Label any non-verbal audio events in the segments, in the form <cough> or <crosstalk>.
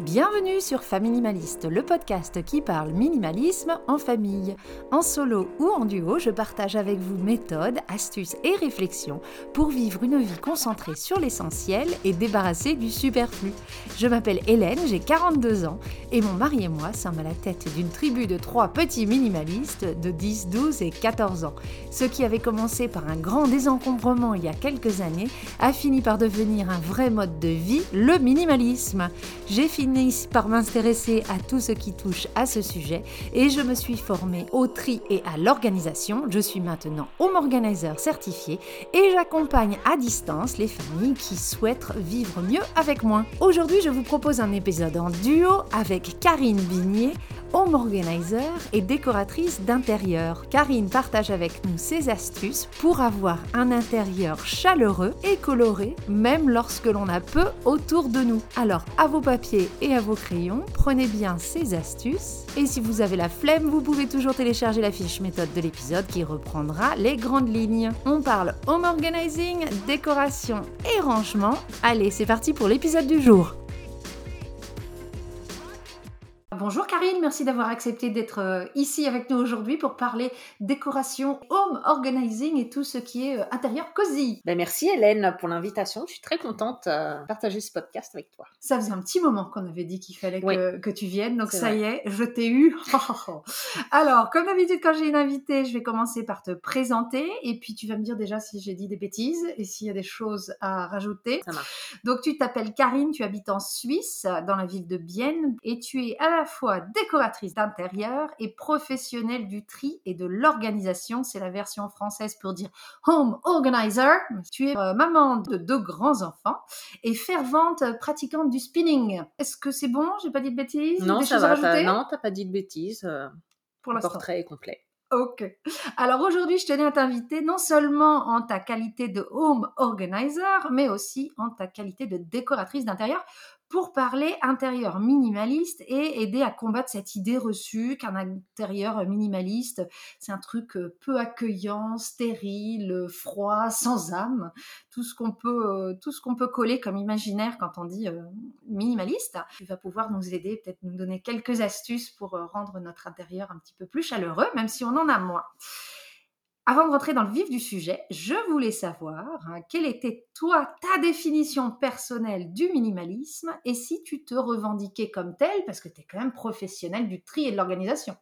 Bienvenue sur Familimaliste, le podcast qui parle minimalisme en famille. En solo ou en duo, je partage avec vous méthodes, astuces et réflexions pour vivre une vie concentrée sur l'essentiel et débarrassée du superflu. Je m'appelle Hélène, j'ai 42 ans et mon mari et moi sommes à la tête d'une tribu de trois petits minimalistes de 10, 12 et 14 ans. Ce qui avait commencé par un grand désencombrement il y a quelques années a fini par devenir un vrai mode de vie, le minimalisme. J'ai fini par m'intéresser à tout ce qui touche à ce sujet et je me suis formée au tri et à l'organisation. Je suis maintenant home organizer certifié et j'accompagne à distance les familles qui souhaitent vivre mieux avec moins. Aujourd'hui, je vous propose un épisode en duo avec Karine Vignier, home organizer et décoratrice d'intérieur. Karine partage avec nous ses astuces pour avoir un intérieur chaleureux et coloré, même lorsque l'on a peu autour de nous. Alors, à vos papiers et à vos crayons, prenez bien ces astuces. Et si vous avez la flemme, vous pouvez toujours télécharger la fiche méthode de l'épisode qui reprendra les grandes lignes. On parle home organizing, décoration et rangement. Allez, c'est parti pour l'épisode du jour. Bonjour Karine, merci d'avoir accepté d'être euh, ici avec nous aujourd'hui pour parler décoration, home organizing et tout ce qui est euh, intérieur cosy. Ben merci Hélène pour l'invitation, je suis très contente euh, de partager ce podcast avec toi. Ça faisait un petit moment qu'on avait dit qu'il fallait que, tu viennes, donc ça y est, je t'ai eu. <laughs> Alors, comme d'habitude quand j'ai une invitée, je vais commencer par te présenter et puis tu vas me dire déjà si j'ai dit des bêtises et s'il y a des choses à rajouter. Ça marche. Donc tu t'appelles Karine, tu habites en Suisse, dans la ville de Bienne et tu es à la fois décoratrice d'intérieur et professionnelle du tri et de l'organisation. C'est la version française pour dire home organizer. Tu es euh, maman de deux grands enfants et fervente pratiquante du spinning. Est-ce que c'est bon? J'ai pas dit de bêtises? Non, ça va. non, t'as pas dit de bêtises. Euh, pour l'instant. portrait est complet. Ok. Alors aujourd'hui, je tenais à t'inviter non seulement en ta qualité de home organizer, mais aussi en ta qualité de décoratrice d'intérieur pour parler intérieur minimaliste et aider à combattre cette idée reçue qu'un intérieur minimaliste, c'est un truc euh, peu accueillant, stérile, froid, sans âme, tout ce qu'on peut, euh, tout ce qu'on peut coller comme imaginaire quand on dit euh, minimaliste. Tu vas pouvoir nous aider, peut-être nous donner quelques astuces pour rendre notre intérieur un petit peu plus chaleureux, même si on en a moins. Avant de rentrer dans le vif du sujet, je voulais savoir hein, quelle était toi ta définition personnelle du minimalisme et si tu te revendiquais comme tel parce que tu es quand même professionnel du tri et de l'organisation.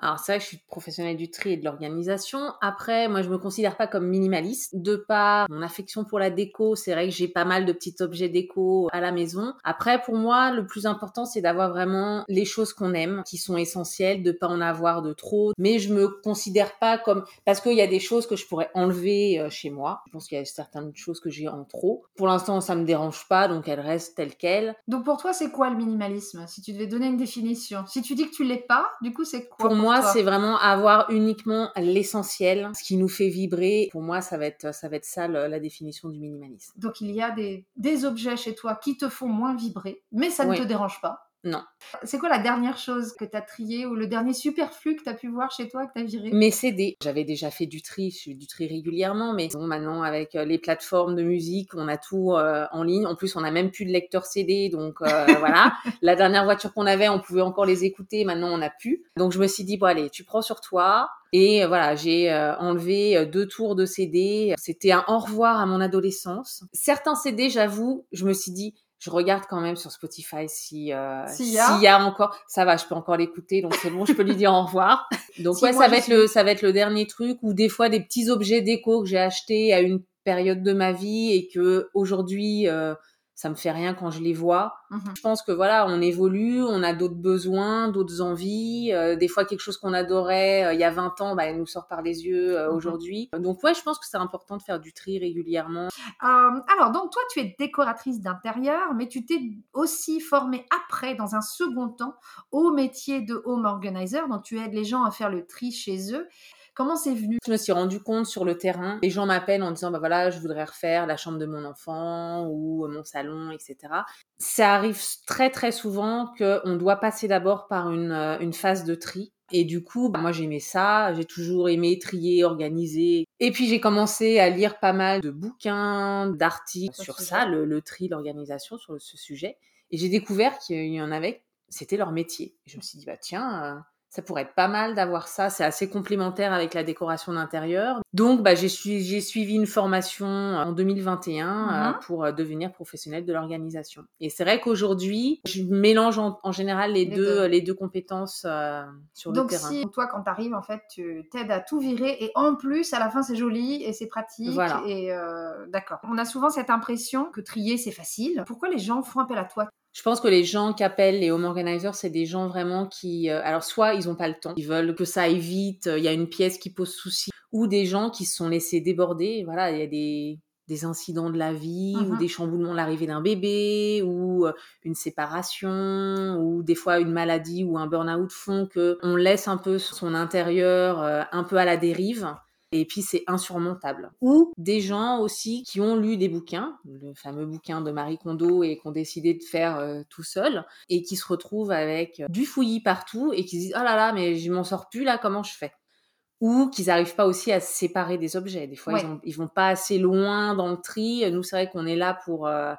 Alors c'est vrai que je suis professionnelle du tri et de l'organisation. Après, moi je me considère pas comme minimaliste. De par mon affection pour la déco, c'est vrai que j'ai pas mal de petits objets déco à la maison. Après, pour moi, le plus important c'est d'avoir vraiment les choses qu'on aime, qui sont essentielles, de pas en avoir de trop. Mais je me considère pas comme parce qu'il y a des choses que je pourrais enlever euh, chez moi. Je pense qu'il y a certaines choses que j'ai en trop. Pour l'instant, ça me dérange pas, donc elles restent telles quelles. Donc pour toi, c'est quoi le minimalisme? Si tu devais donner une définition, si tu dis que tu l'es pas, du coup c'est quoi? Pour moi moi, c'est vraiment avoir uniquement l'essentiel, ce qui nous fait vibrer. Pour moi, ça va être ça, va être ça la définition du minimalisme. Donc, il y a des, des, objets chez toi qui te font moins vibrer, mais ça ne te dérange pas. Non. C'est quoi la dernière chose que tu as triée ou le dernier superflu que tu as pu voir chez toi que tu as viré? Mes CD. J'avais déjà fait du tri, je fais du tri régulièrement, mais bon, maintenant avec euh, les plateformes de musique, on a tout euh, en ligne. En plus, on n'a même plus de lecteur CD, donc euh, <laughs> voilà. La dernière voiture qu'on avait, on pouvait encore les écouter, maintenant on n'a plus. Donc je me suis dit, bon allez, tu prends sur toi. Et voilà, j'ai enlevé deux tours de CD. C'était un au revoir à mon adolescence. Certains CD, j'avoue, je me suis dit, je regarde quand même sur Spotify si euh, s'il y, a. encore ça va je peux encore l'écouter donc c'est bon je peux lui dire au revoir <laughs> donc ouais ça va être le ça va être le dernier truc ou des fois des petits objets déco que j'ai achetés à une période de ma vie et que aujourd'hui euh, ça me fait rien quand je les vois. Mmh je pense que voilà, on évolue, on a d'autres besoins, d'autres envies. Euh, des fois, quelque chose qu'on adorait euh, il y a 20 ans, bah, elle nous sort par les yeux euh, mmh aujourd'hui. Donc ouais, je pense que c'est important de faire du tri régulièrement. alors, donc toi, tu es décoratrice d'intérieur, mais tu t'es aussi formée après, dans un second temps, au métier de home organizer. Donc tu aides les gens à faire le tri chez eux. Comment c'est venu? Je me suis rendu compte sur le terrain. Les gens m'appellent en disant bah voilà, je voudrais refaire la chambre de mon enfant ou mon salon, etc. Ça arrive très très souvent qu'on doit passer d'abord par une, euh, une phase de tri Et du coup, bah, moi j'aimais ça, j'ai toujours aimé trier, organiser. Et puis j'ai commencé à lire pas mal de bouquins, d'articles sur ça, le, le tri, l'organisation sur ce sujet. Et j'ai découvert qu'il y en avait, c'était leur métier. Et je me suis dit, bah tiens, euh, ça pourrait être pas mal d'avoir ça. C'est assez complémentaire avec la décoration d'intérieur. Donc, bah, j'ai, suivi une formation en 2021 euh, mhm. pour euh, devenir professionnelle de l'organisation. Et c'est vrai qu'aujourd'hui, je mélange en, général les, deux, les deux compétences euh, sur le terrain. Donc, si toi, quand tu arrives, en fait, tu t'aides à tout virer et en plus, à la fin, c'est joli et c'est pratique. Voilà. Et d'accord. On a souvent cette impression que trier, c'est facile. Pourquoi les gens font appel à toi? Je pense que les gens qui appellent les home organizers, c'est des gens vraiment qui, euh, alors soit ils n'ont pas le temps, ils veulent que ça aille vite, il y a une pièce qui pose souci, ou des gens qui se sont laissés déborder. Voilà, il y a des, des incidents de la vie ou des chamboulements de l'arrivée d'un bébé ou euh, une séparation ou des fois une maladie ou un burn-out font que on laisse un peu son intérieur euh, un peu à la dérive et puis c'est insurmontable. Ou des gens aussi qui ont lu des bouquins, le fameux bouquin de Marie Kondo et qui ont décidé de faire euh, tout seul et qui se retrouvent avec du fouillis partout et qui se disent oh là là mais je m'en sors plus là comment je fais? Ou qu'ils n'arrivent pas aussi à se séparer des objets. Des fois, ils, ils vont pas assez loin dans le tri. Nous, c'est vrai qu'on est là pour euh,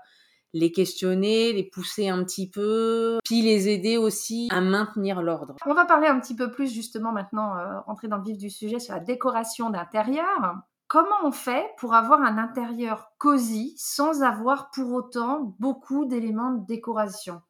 les questionner, les pousser un petit peu, puis les aider aussi à maintenir l'ordre. On va parler un petit peu plus justement maintenant, euh, entrer dans le vif du sujet sur la décoration d'intérieur. Comment on fait pour avoir un intérieur cosy sans avoir pour autant beaucoup d'éléments de décoration?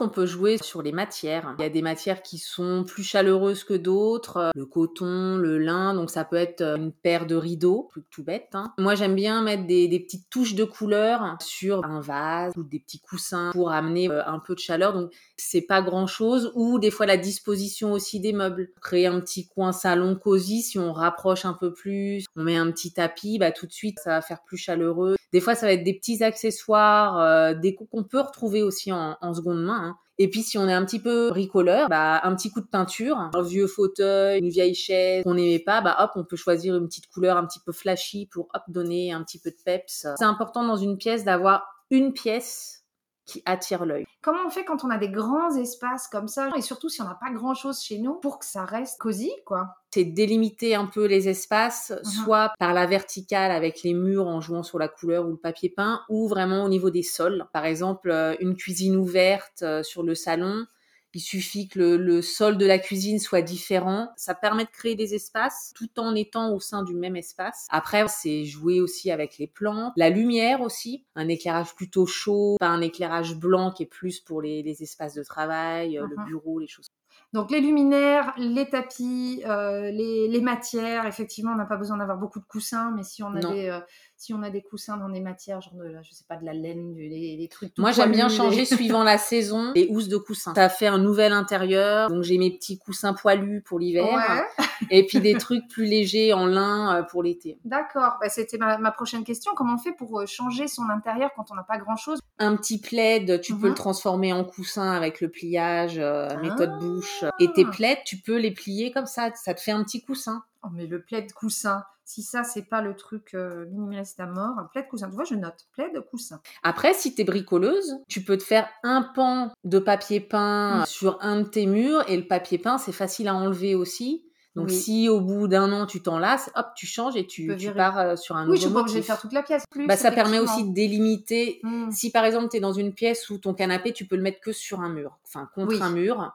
On peut jouer sur les matières. Il y a des matières qui sont plus chaleureuses que d'autres, euh, le coton, le lin, donc ça peut être euh, une paire de rideaux, truc tout bête. Hein. Moi j'aime bien mettre des, petites touches de couleur sur un vase ou des petits coussins pour amener euh, un peu de chaleur. Donc c'est pas grand chose. Ou des fois la disposition aussi des meubles. Créer un petit coin salon cosy, si on rapproche un peu plus, on met un petit tapis, bah tout de suite ça va faire plus chaleureux. Des fois ça va être des petits accessoires, des coups qu'on peut retrouver aussi en, en seconde main. Hein. Et puis si on est un petit peu bricoleur, bah un petit coup de peinture, un vieux fauteuil, une vieille chaise qu'on n'aimait pas, bah hop, on peut choisir une petite couleur un petit peu flashy pour hop donner un petit peu de peps. C'est important dans une pièce d'avoir une pièce qui attire l'œil. Comment on fait quand on a des grands espaces comme ça et surtout si on n'a pas grand chose chez nous pour que ça reste cosy quoi? C'est délimiter un peu les espaces, mhm. soit par la verticale avec les murs en jouant sur la couleur ou le papier peint, ou vraiment au niveau des sols. Par exemple, euh, une cuisine ouverte euh, sur le salon, il suffit que le, sol de la cuisine soit différent. Ça permet de créer des espaces tout en étant au sein du même espace. Après, c'est jouer aussi avec les plantes. La lumière aussi. Un éclairage plutôt chaud, pas un éclairage blanc qui est plus pour les, espaces de travail, euh, le uh-huh. bureau, les choses. Donc les luminaires, les tapis, euh, les, matières, effectivement, on n'a pas besoin d'avoir beaucoup de coussins, mais si on a des, euh, si on a des coussins dans des matières, genre de, je sais pas, de la laine, des, trucs. Moi, j'aime bien changer <laughs> suivant la saison les housses de coussins. Ça fait un nouvel intérieur, donc j'ai mes petits coussins poilus pour l'hiver, et puis des trucs plus légers en lin euh, pour l'été. D'accord. Bah, C'était ma, prochaine question. Comment on fait pour changer son intérieur quand on n'a pas grand chose Un petit plaid, tu peux le mhm. transformer en coussin avec le pliage, méthode ah. bouche. Et tes plaids, tu peux les plier comme ça. Ça te fait un petit coussin. Oh, mais le plaid coussin, si ça, c'est pas le truc euh, minimaliste à mort, un plaid coussin. Tu vois, je note plaid coussin. Après, si tu es bricoleuse, tu peux te faire un pan de papier peint mm. sur un de tes murs et le papier peint, c'est facile à enlever aussi. Donc si au bout d'un an tu t'en lasses, hop, tu changes et tu, pars euh, sur un oui, nouveau Oui, je suis faire toute la pièce. Plus, bah, ça permet aussi de délimiter. Mm. Si par exemple tu es dans une pièce où ton canapé, tu peux le mettre que sur un mur, enfin contre un mur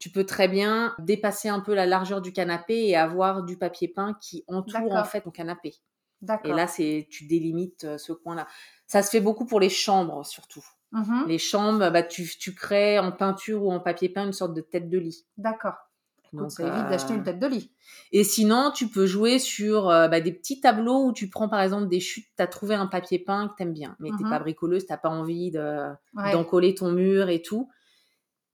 tu peux très bien dépasser un peu la largeur du canapé et avoir du papier peint qui entoure en fait ton canapé. Et là, c'est tu délimites euh, ce coin-là. Ça se fait beaucoup pour les chambres surtout. Mmh les chambres, bah, tu, tu crées en peinture ou en papier peint une sorte de tête de lit. D'accord. Donc, ça évite d'acheter une euh, tête de lit. Et sinon, tu peux jouer sur euh, bah, des petits tableaux où tu prends par exemple des chutes, tu as trouvé un papier peint que tu aimes bien, mais tu n'es mmh pas bricoleuse, tu n'as pas envie d'en coller ton mur et tout.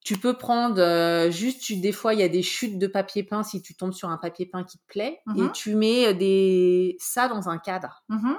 Tu peux prendre euh, juste, des fois, il y a des chutes de papier peint si tu tombes sur un papier peint qui te plaît, et mmh tu mets euh, des ça dans un cadre. Mmh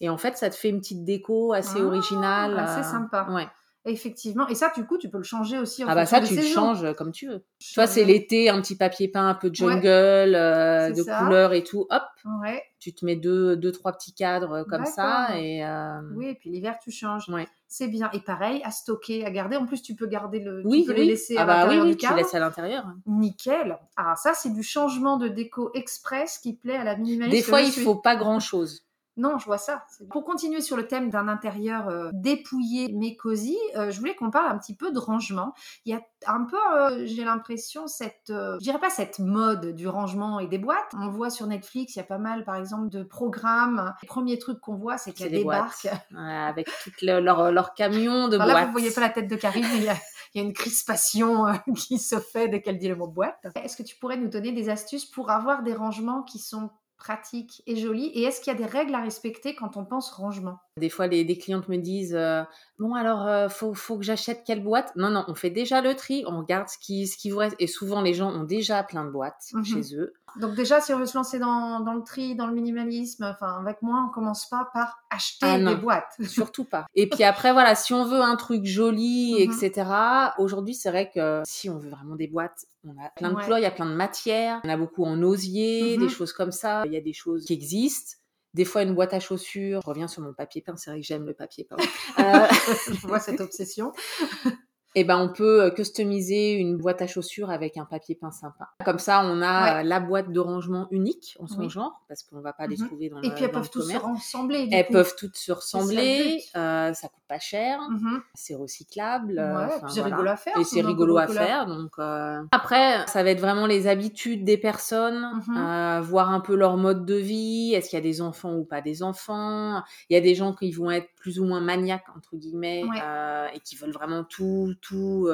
et en fait, ça te fait une petite déco assez ah, originale. C'est euh, sympa. Ouais. Effectivement. Et ça, du coup, tu peux le changer aussi en Ah bah ça, tu le changes comme tu veux. Toi, Je- c'est l'été, un petit papier peint un peu jungle, euh, de ça. couleurs et tout. Hop, Ouais. tu te mets deux, deux trois petits cadres comme ça et euh, Oui, et puis l'hiver, tu changes. Ouais. C'est bien. Et pareil, à stocker, à garder. En plus, tu peux garder le. oui, tu peux oui. les laisser ah à bah oui, l'intérieur oui, tu laisses à l'intérieur. Nickel. Ah, ça, c'est du changement de déco express qui plaît à la minimaliste. Des fois, il faut pas grand chose. Non, je vois ça. Pour continuer sur le thème d'un intérieur euh, dépouillé mais cosy, euh, je voulais qu'on parle un petit peu de rangement. Il y a un peu, euh, j'ai l'impression, cette, je dirais pas cette mode du rangement et des boîtes. On voit sur Netflix, il y a pas mal, par exemple, de programmes. Le premier truc qu'on voit, c'est qu'il y C'est a des des boîtes. barques. <laughs> Ouais, avec tout le- leur, leur camion de Alors là, boîtes. vous voyez pas la tête de Karine, mais il y a, il y a une crispation <laughs> qui se fait dès qu'elle dit le mot boîte. Est-ce que tu pourrais nous donner des astuces pour avoir des rangements qui sont pratiques et jolis Et est-ce qu'il y a des règles à respecter quand on pense rangement? Des fois, les, des clientes me disent euh, Bon, alors, euh, faut, faut que j'achète quelle boîte? Non, non, on fait déjà le tri, on regarde ce qui, ce qui vous reste. Et souvent, les gens ont déjà plein de boîtes Mhm. chez eux. Donc déjà, si on veut se lancer dans, dans le tri, dans le minimalisme, enfin avec moi, on commence pas par acheter Ah des boîtes. <laughs> Surtout pas. Et puis après, voilà, si on veut un truc joli, Mhm. etc., aujourd'hui, c'est vrai que si on veut vraiment des boîtes, on a plein de Ouais. couleurs, il y a plein de matières, on a beaucoup en osier, Mhm. des choses comme ça. Il y a des choses qui existent. Des fois, une boîte à chaussures. Je reviens sur mon papier peint, c'est vrai que j'aime le papier peint. Euh, <laughs> je vois cette obsession. <laughs> et ben, on peut euh, customiser une boîte à chaussures avec un papier peint sympa. Comme ça, on a Ouais. la boîte de rangement unique en son Oui. genre, parce qu'on va pas les Mhm. trouver dans Et le puis elles peuvent tous se ressembler. Elles coup. peuvent toutes se ressembler, euh, ça coûte pas cher, Mhm. c'est recyclable. euh, Ouais, c'est voilà. rigolo à faire. Et c'est rigolo à faire. Donc euh, après, ça va être vraiment les habitudes des personnes, Mhm. euh, voir un peu leur mode de vie. Est-ce qu'il y a des enfants ou pas des enfants Il y a des gens qui vont être plus ou moins maniaques entre guillemets Ouais. euh, et qui veulent vraiment tout, tout.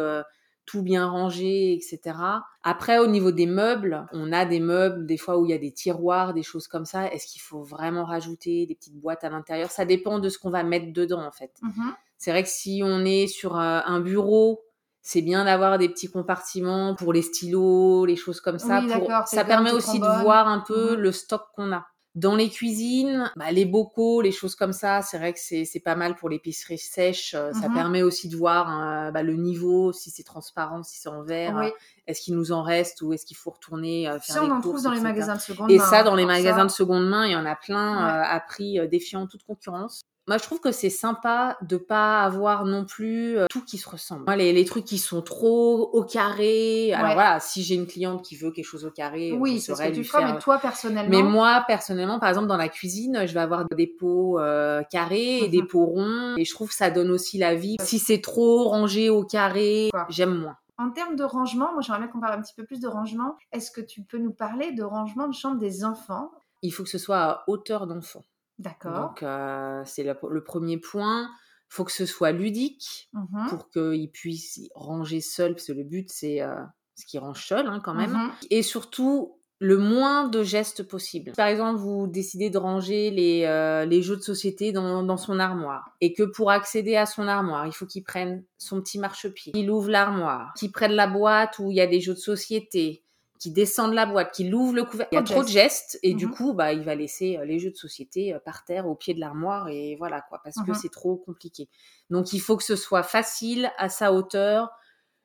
Tout bien rangé, etc. Après, au niveau des meubles, on a des meubles, des fois où il y a des tiroirs, des choses comme ça. Est-ce qu'il faut vraiment rajouter des petites boîtes à l'intérieur? Ça dépend de ce qu'on va mettre dedans, en fait. Mhm. C'est vrai que si on est sur euh, un bureau, c'est bien d'avoir des petits compartiments pour les stylos, les choses comme ça. Oui, pour- Ça permet aussi de voir un peu Mhm. le stock qu'on a. Dans les cuisines, bah, les bocaux, les choses comme ça, c'est vrai que c'est pas mal pour l'épicerie sèche. euh, Ça Mhm. permet aussi de voir euh, bah, le niveau, si c'est transparent, si c'est en verre, Oui. euh, est-ce qu'il nous en reste ou est-ce qu'il faut retourner euh, faire Ça, on les en trouve dans les magasins de seconde Et main. ça, dans les Alors magasins ça, de seconde main, il y en a plein Ouais. à prix défiant toute concurrence. Moi, je trouve que c'est sympa de pas avoir non plus euh, tout qui se ressemble. Moi, les, les trucs qui sont trop au carré. Alors Ouais. voilà, si j'ai une cliente qui veut quelque chose au carré, Oui, c'est ce que tu feras, faire- mais toi, personnellement. mais moi, personnellement, par exemple, dans la cuisine, je vais avoir des pots euh, carrés et des Mhm. pots ronds. Et je trouve que ça donne aussi la vie. Si c'est trop rangé au carré, j'aime moins. En termes de rangement, moi j'aimerais bien qu'on parle un petit peu plus de rangement. Est-ce que tu peux nous parler de rangement de chambre des enfants? Il faut que ce soit à hauteur d'enfant. D'accord. Donc, euh, c'est le, le premier point. Il faut que ce soit ludique Mhm. pour qu'il puisse ranger seul, parce que le but, c'est euh, ce qui range seul hein, quand même. Mhm. Et surtout, le moins de gestes possible. Par exemple, vous décidez de ranger les, euh, les jeux de société dans, dans son armoire. Et que pour accéder à son armoire, il faut qu'il prenne son petit marchepied, qu'il ouvre l'armoire, qu'il prenne la boîte où il y a des jeux de société, qu'il descende la boîte, qu'il ouvre le couvercle. Il y a Trop de trop de gestes et du Mhm. coup, bah, il va laisser euh, les jeux de société euh, par terre au pied de l'armoire et voilà quoi, parce que Mhm. c'est trop compliqué. Donc il faut que ce soit facile, à sa hauteur,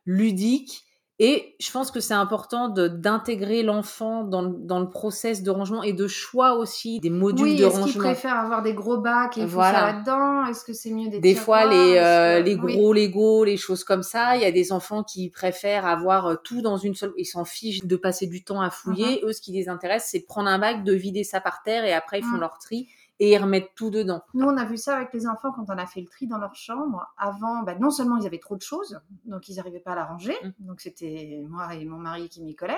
ludique. Et je pense que c'est important d'intégrer l'enfant dans, le- dans le process de rangement et de choix aussi des modules Oui, de est-ce qu'ils rangement. préfèrent avoir des gros bacs et Voilà. ça là-dedans? Est-ce que c'est mieux des Des fois, les, Est-ce euh, les Oui. gros Lego, les choses comme ça, il y a des enfants qui préfèrent avoir euh, tout dans une seule. Ils s'en fichent de passer du temps à fouiller. Mhm. Eux, ce qui les intéresse, c'est de prendre un bac, de vider ça par terre et après, ils font Mhm. leur tri et ils remettent tout dedans. Nous, on a vu ça avec les enfants quand on a fait le tri dans leur chambre. Avant, bah, non seulement ils avaient trop de choses, donc ils n'arrivaient pas à la ranger, Mm. donc c'était moi et mon mari qui m'y collaient,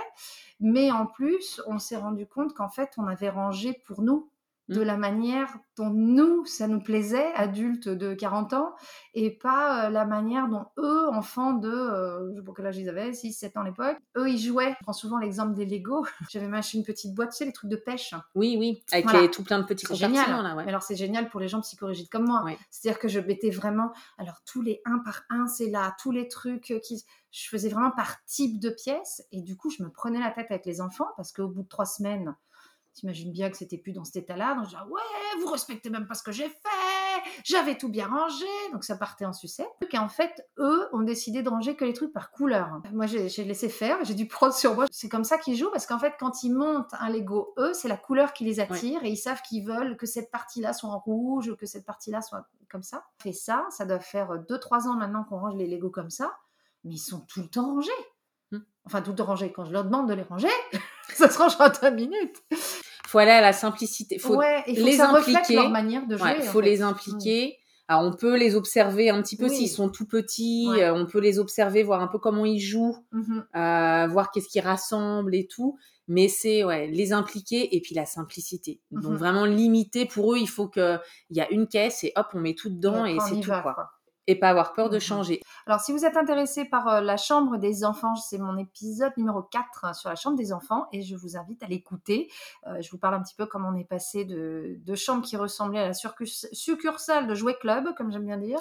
mais en plus, on s'est rendu compte qu'en fait, on avait rangé pour nous de Mm. la manière dont nous, ça nous plaisait, adultes de 40 ans, et pas euh, la manière dont eux, enfants de, euh, je sais pas quel âge ils avaient, 6, 7 ans à l'époque, eux, ils jouaient. Je prends souvent l'exemple des Lego. <laughs> J'avais même acheté une petite boîte, tu sais, les trucs de pêche. Oui, oui, avec Voilà. les- tout plein de petits compartiments génial. là, ouais. Mais alors c'est génial pour les gens psychorigides comme moi. Ouais. C'est-à-dire que je mettais vraiment, alors tous les un par un, c'est là, tous les trucs qui, je faisais vraiment par type de pièce. Et du coup, je me prenais la tête avec les enfants parce qu'au bout de trois semaines, t'imagines bien que c'était plus dans cet état-là. Donc je disais, ouais, vous respectez même pas ce que j'ai fait. j'avais tout bien rangé, donc ça partait en sucette. Et en fait, eux ont décidé de ranger que les trucs par couleur. Moi, j'ai laissé faire, j'ai du prod sur moi. C'est comme ça qu'ils jouent, parce qu'en fait, quand ils montent un Lego, eux, c'est la couleur qui les attire, et ils savent qu'ils veulent que cette partie-là soit en rouge, ou que cette partie-là soit comme ça. On fait ça, ça doit faire 2-3 ans maintenant qu'on range les Lego comme ça, mais ils sont tout le temps rangés. Hmm. Enfin, tout le temps rangés. Quand je leur demande de les ranger, <laughs> ça se range en 3 minutes faut aller à la simplicité. Faut ouais, faut les ça impliquer. leur manière de jouer. Il faut les impliquer. Alors, on peut les observer un petit peu s'ils sont tout petits. Euh, on peut les observer, voir un peu comment ils jouent, mmh euh, voir qu'est-ce qui rassemble et tout. Mais c'est ouais, les impliquer et puis la simplicité. Mmh Donc vraiment limiter pour eux, il faut que il y a une caisse et hop, on met tout dedans et, c'est tout quoi et pas avoir peur de mmh changer. Alors, si vous êtes intéressé par euh, la chambre des enfants, c'est mon épisode numéro 4 hein, sur la chambre des enfants et je vous invite à l'écouter. Euh, je vous parle un petit peu comment on est passé de, de chambre qui ressemblait à la succursale de Jouet Club, comme j'aime bien dire,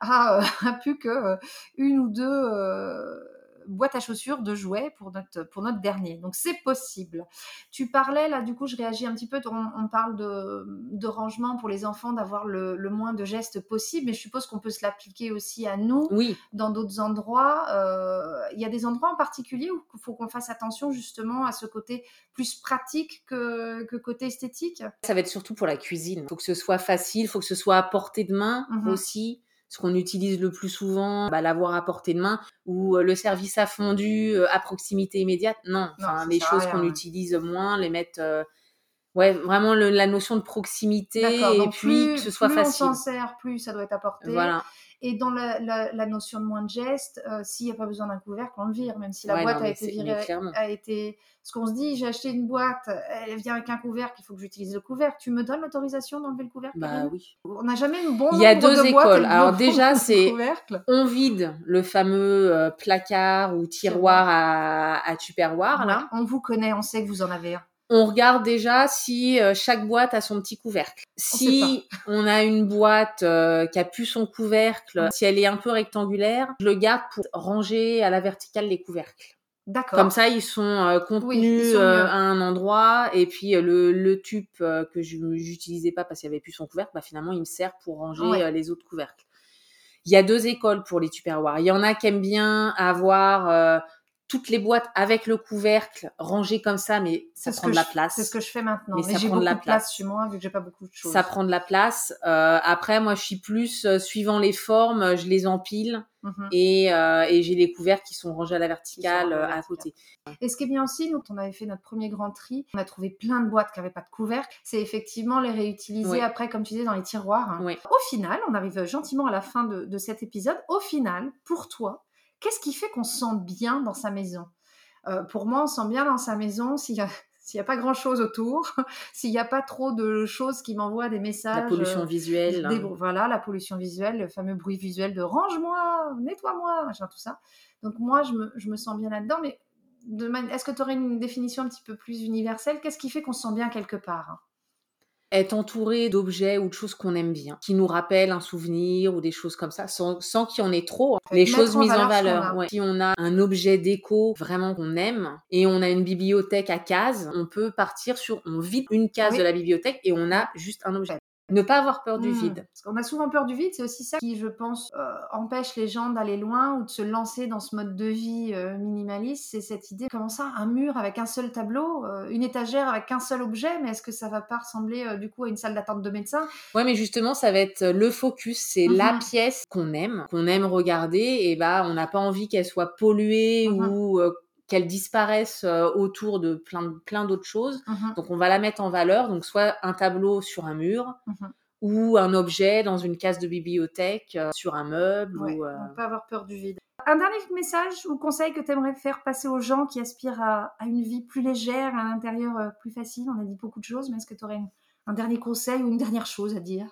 à, euh, <laughs> à plus que une ou deux boîte à chaussures de jouets pour notre, pour notre dernier. Donc c'est possible. Tu parlais là, du coup, je réagis un petit peu. On, parle de, de, rangement pour les enfants, d'avoir le, moins de gestes possible, mais je suppose qu'on peut se l'appliquer aussi à nous oui. dans d'autres endroits. Euh, il y a des endroits en particulier où il faut qu'on fasse attention justement à ce côté plus pratique que, que côté esthétique? Ça va être surtout pour la cuisine. Il faut que ce soit facile, il faut que ce soit à portée de main mmh aussi ce qu'on utilise le plus souvent, bah, l'avoir à portée de main, ou euh, le service à fondu euh, à proximité immédiate. Non, enfin, les choses qu'on utilise moins, les mettre. Euh, ouais, vraiment la notion de proximité et puis que ce soit facile. Plus on s'en sert, plus ça doit être à portée. Voilà. Et dans la, la, notion de moins de gestes, s'il n'y a pas besoin d'un couvercle, on le vire, même si la boîte a, été virée, a été Ce qu'on se dit, j'ai acheté une boîte, elle vient avec un couvercle, il faut que j'utilise le couvercle. Tu me donnes l'autorisation d'enlever le couvercle Bah oui. On n'a jamais une bonne Il y a deux écoles. Alors déjà, c'est on vide le fameux euh, placard ou tiroir à, à tupperware là. On vous connaît, on sait que vous en avez un on regarde déjà si euh, chaque boîte a son petit couvercle. Si on, a une boîte euh, qui a plus son couvercle, si elle est un peu rectangulaire, je le garde pour ranger à la verticale les couvercles. D'accord. Comme ça, ils sont euh, contenus à un endroit et puis le, tube que je n'utilisais pas parce qu'il y avait plus son couvercle, bah, finalement, il me sert pour ranger les autres couvercles. Il y a deux écoles pour les tupperwares. Il y en a qui aiment bien avoir toutes les boîtes avec le couvercle rangées comme ça, mais ça prend de la place. C'est ce que je fais maintenant. Mais, ça prend de la place. chez moi vu que j'ai pas beaucoup de choses. Ça prend de la place. Euh, après, moi, je suis plus euh, suivant les formes, je les empile mhm. et, euh, et j'ai les couvercles qui sont rangés à la verticale à côté. Et ce qui est bien aussi, nous, on avait fait notre premier grand tri, on a trouvé plein de boîtes qui n'avaient pas de couvercle. C'est effectivement les réutiliser après, comme tu disais, dans les tiroirs. Au final, on arrive gentiment à la fin de, de cet épisode. Au final, pour toi, Qu'est-ce qui fait qu'on se sent bien dans sa maison? Euh, Pour moi, on se sent bien dans sa maison s'il n'y <laughs> a, pas grand-chose autour, <laughs> s'il n'y a pas trop de choses qui m'envoient des messages. La pollution euh, visuelle. voilà, la pollution visuelle, le fameux bruit visuel de range-moi, nettoie-moi, machin, tout ça. Donc moi, je me, je me sens bien là-dedans, mais est-ce que tu aurais une définition un petit peu plus universelle? Qu'est-ce qui fait qu'on se sent bien quelque part être entouré d'objets ou de choses qu'on aime bien, qui nous rappellent un souvenir ou des choses comme ça, sans, sans qu'il y en ait trop. Hein. Les choses mises en valeur. Si on a un objet déco vraiment qu'on aime et on a une bibliothèque à cases, on peut partir sur, on vide une case de la bibliothèque et on a juste un objet. Ne pas avoir peur du hmm. vide. Parce qu'on a souvent peur du vide, c'est aussi ça qui, je pense, euh, empêche les gens d'aller loin ou de se lancer dans ce mode de vie euh, minimaliste. C'est cette idée, comment ça, un mur avec un seul tableau, euh, une étagère avec un seul objet, mais est-ce que ça va pas ressembler du coup à une salle d'attente de médecin? Ouais, mais justement, ça va être le focus, c'est la mhm. pièce qu'on aime, qu'on aime regarder, et bah on n'a pas envie qu'elle soit polluée mhm. ou qu'elle disparaisse autour de plein, plein d'autres choses. Mmh donc on va la mettre en valeur, donc soit un tableau sur un mur, mmh ou un objet dans une case de bibliothèque, sur un meuble. ou, On peut avoir peur du vide. Un dernier message ou conseil que tu aimerais faire passer aux gens qui aspirent à, une vie plus légère, à un intérieur plus facile? On a dit beaucoup de choses, mais est-ce que tu aurais un dernier conseil ou une dernière chose à dire?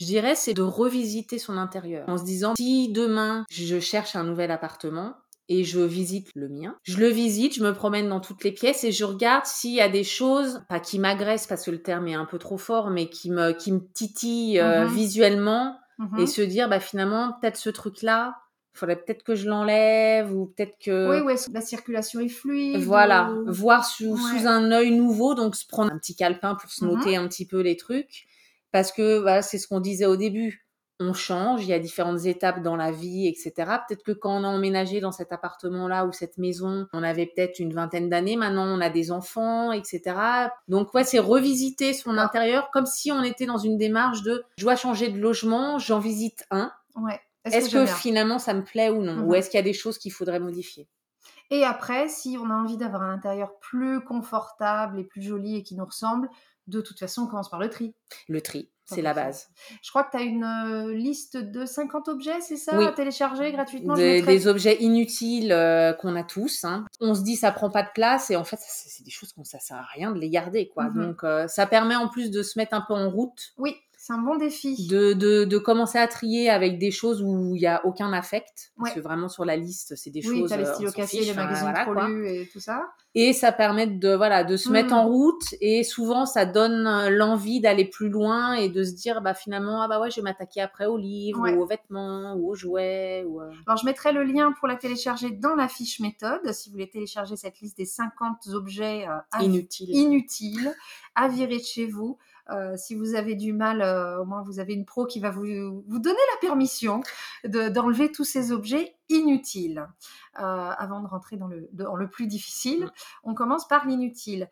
Je dirais, c'est de revisiter son intérieur en se disant si demain je cherche un nouvel appartement, et je visite le mien. Je le visite, je me promène dans toutes les pièces et je regarde s'il y a des choses, pas qui m'agressent parce que le terme est un peu trop fort, mais qui me, qui me titillent euh, mhm. visuellement et mhm. se dire, bah finalement, peut-être ce truc-là, il faudrait peut-être que je l'enlève ou peut-être que... Oui, oui, la circulation est fluide. Voilà, voir sous, sous, un œil nouveau, donc se prendre un petit calepin pour se mhm. noter un petit peu les trucs parce que voilà, c'est ce qu'on disait au début. On change, il y a différentes étapes dans la vie, etc. Peut-être que quand on a emménagé dans cet appartement-là ou cette maison, on avait peut-être une vingtaine d'années. Maintenant, on a des enfants, etc. Donc, ouais, c'est revisiter son intérieur comme si on était dans une démarche de je dois changer de logement, j'en visite un. Ouais. Est-ce que, finalement ça me plaît ou non? Ou Mhm. est-ce qu'il y a des choses qu'il faudrait modifier? Et après, si on a envie d'avoir un intérieur plus confortable et plus joli et qui nous ressemble, de toute façon, on commence par le tri. Le tri, c'est la base. Je crois que tu as une euh, liste de 50 objets, c'est ça Oui. À télécharger gratuitement Des, des objets inutiles euh, qu'on a tous. hein. On se dit ça prend pas de place et en fait ça, c'est des choses qu'on ça sert à rien de les garder quoi. Mhm. Donc euh, ça permet en plus de se mettre un peu en route, Oui, c'est un bon défi. de, de, de commencer à trier avec des choses où il y a aucun affect. Parce Ouais. que vraiment sur la liste c'est des oui, choses. as les euh, on stylos cassés, les magazines voilà, trop quoi. lus et tout ça. Et ça permet de voilà de se mettre en route et souvent ça donne euh, l'envie d'aller plus loin et de se dire bah finalement ah bah ouais je vais m'attaquer après aux livres Ouais. ou aux vêtements ou aux jouets ou euh, Alors, je mettrai le lien pour la télécharger dans la fiche méthode, si vous voulez télécharger cette liste des 50 objets euh, inutiles. inutiles à virer de chez vous. Euh, si vous avez du mal, euh, au moins vous avez une pro qui va vous, vous donner la permission de- d'enlever tous ces objets inutiles. Euh, avant de rentrer dans le, dans le plus difficile, Mm. on commence par l'inutile.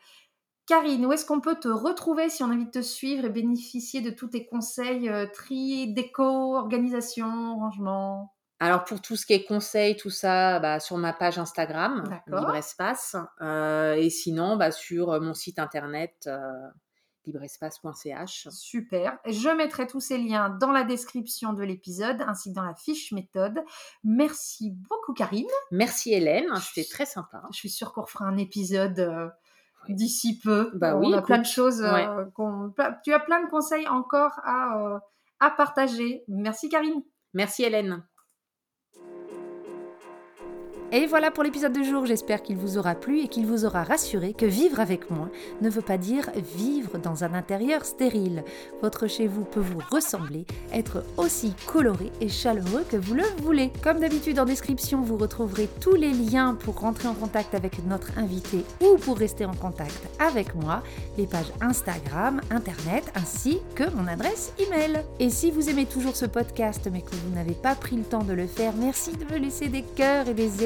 Karine, où est-ce qu'on peut te retrouver si on a envie de te suivre et bénéficier de tous tes conseils tri, déco, organisation, rangement? Alors pour tout ce qui est conseils, tout ça, bah, sur ma page Instagram. Libre Espace, euh, et sinon bah, sur mon site internet euh, libreespace.ch. Super. Je mettrai tous ces liens dans la description de l'épisode ainsi que dans la fiche méthode. Merci beaucoup Karine. Merci Hélène, c'était très sympa. Je suis sûre qu'on refera un épisode euh, d'ici peu. Bah On oui, a plein de choses. euh, ouais. Tu as plein de conseils encore à, euh, à partager. Merci Karine. Merci Hélène. Et voilà pour l'épisode de jour, j'espère qu'il vous aura plu et qu'il vous aura rassuré que vivre avec moi ne veut pas dire vivre dans un intérieur stérile. Votre chez vous peut vous ressembler, être aussi coloré et chaleureux que vous le voulez. Comme d'habitude en description, vous retrouverez tous les liens pour rentrer en contact avec notre invité ou pour rester en contact avec moi, les pages Instagram, Internet ainsi que mon adresse email. Et si vous aimez toujours ce podcast mais que vous n'avez pas pris le temps de le faire, merci de me laisser des cœurs et des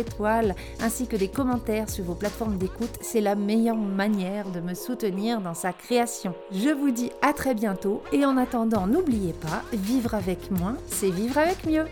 ainsi que des commentaires sur vos plateformes d'écoute. C'est la meilleure manière de me soutenir dans sa création. Je vous dis à très bientôt et en attendant, n'oubliez pas, vivre avec moins, c'est vivre avec mieux.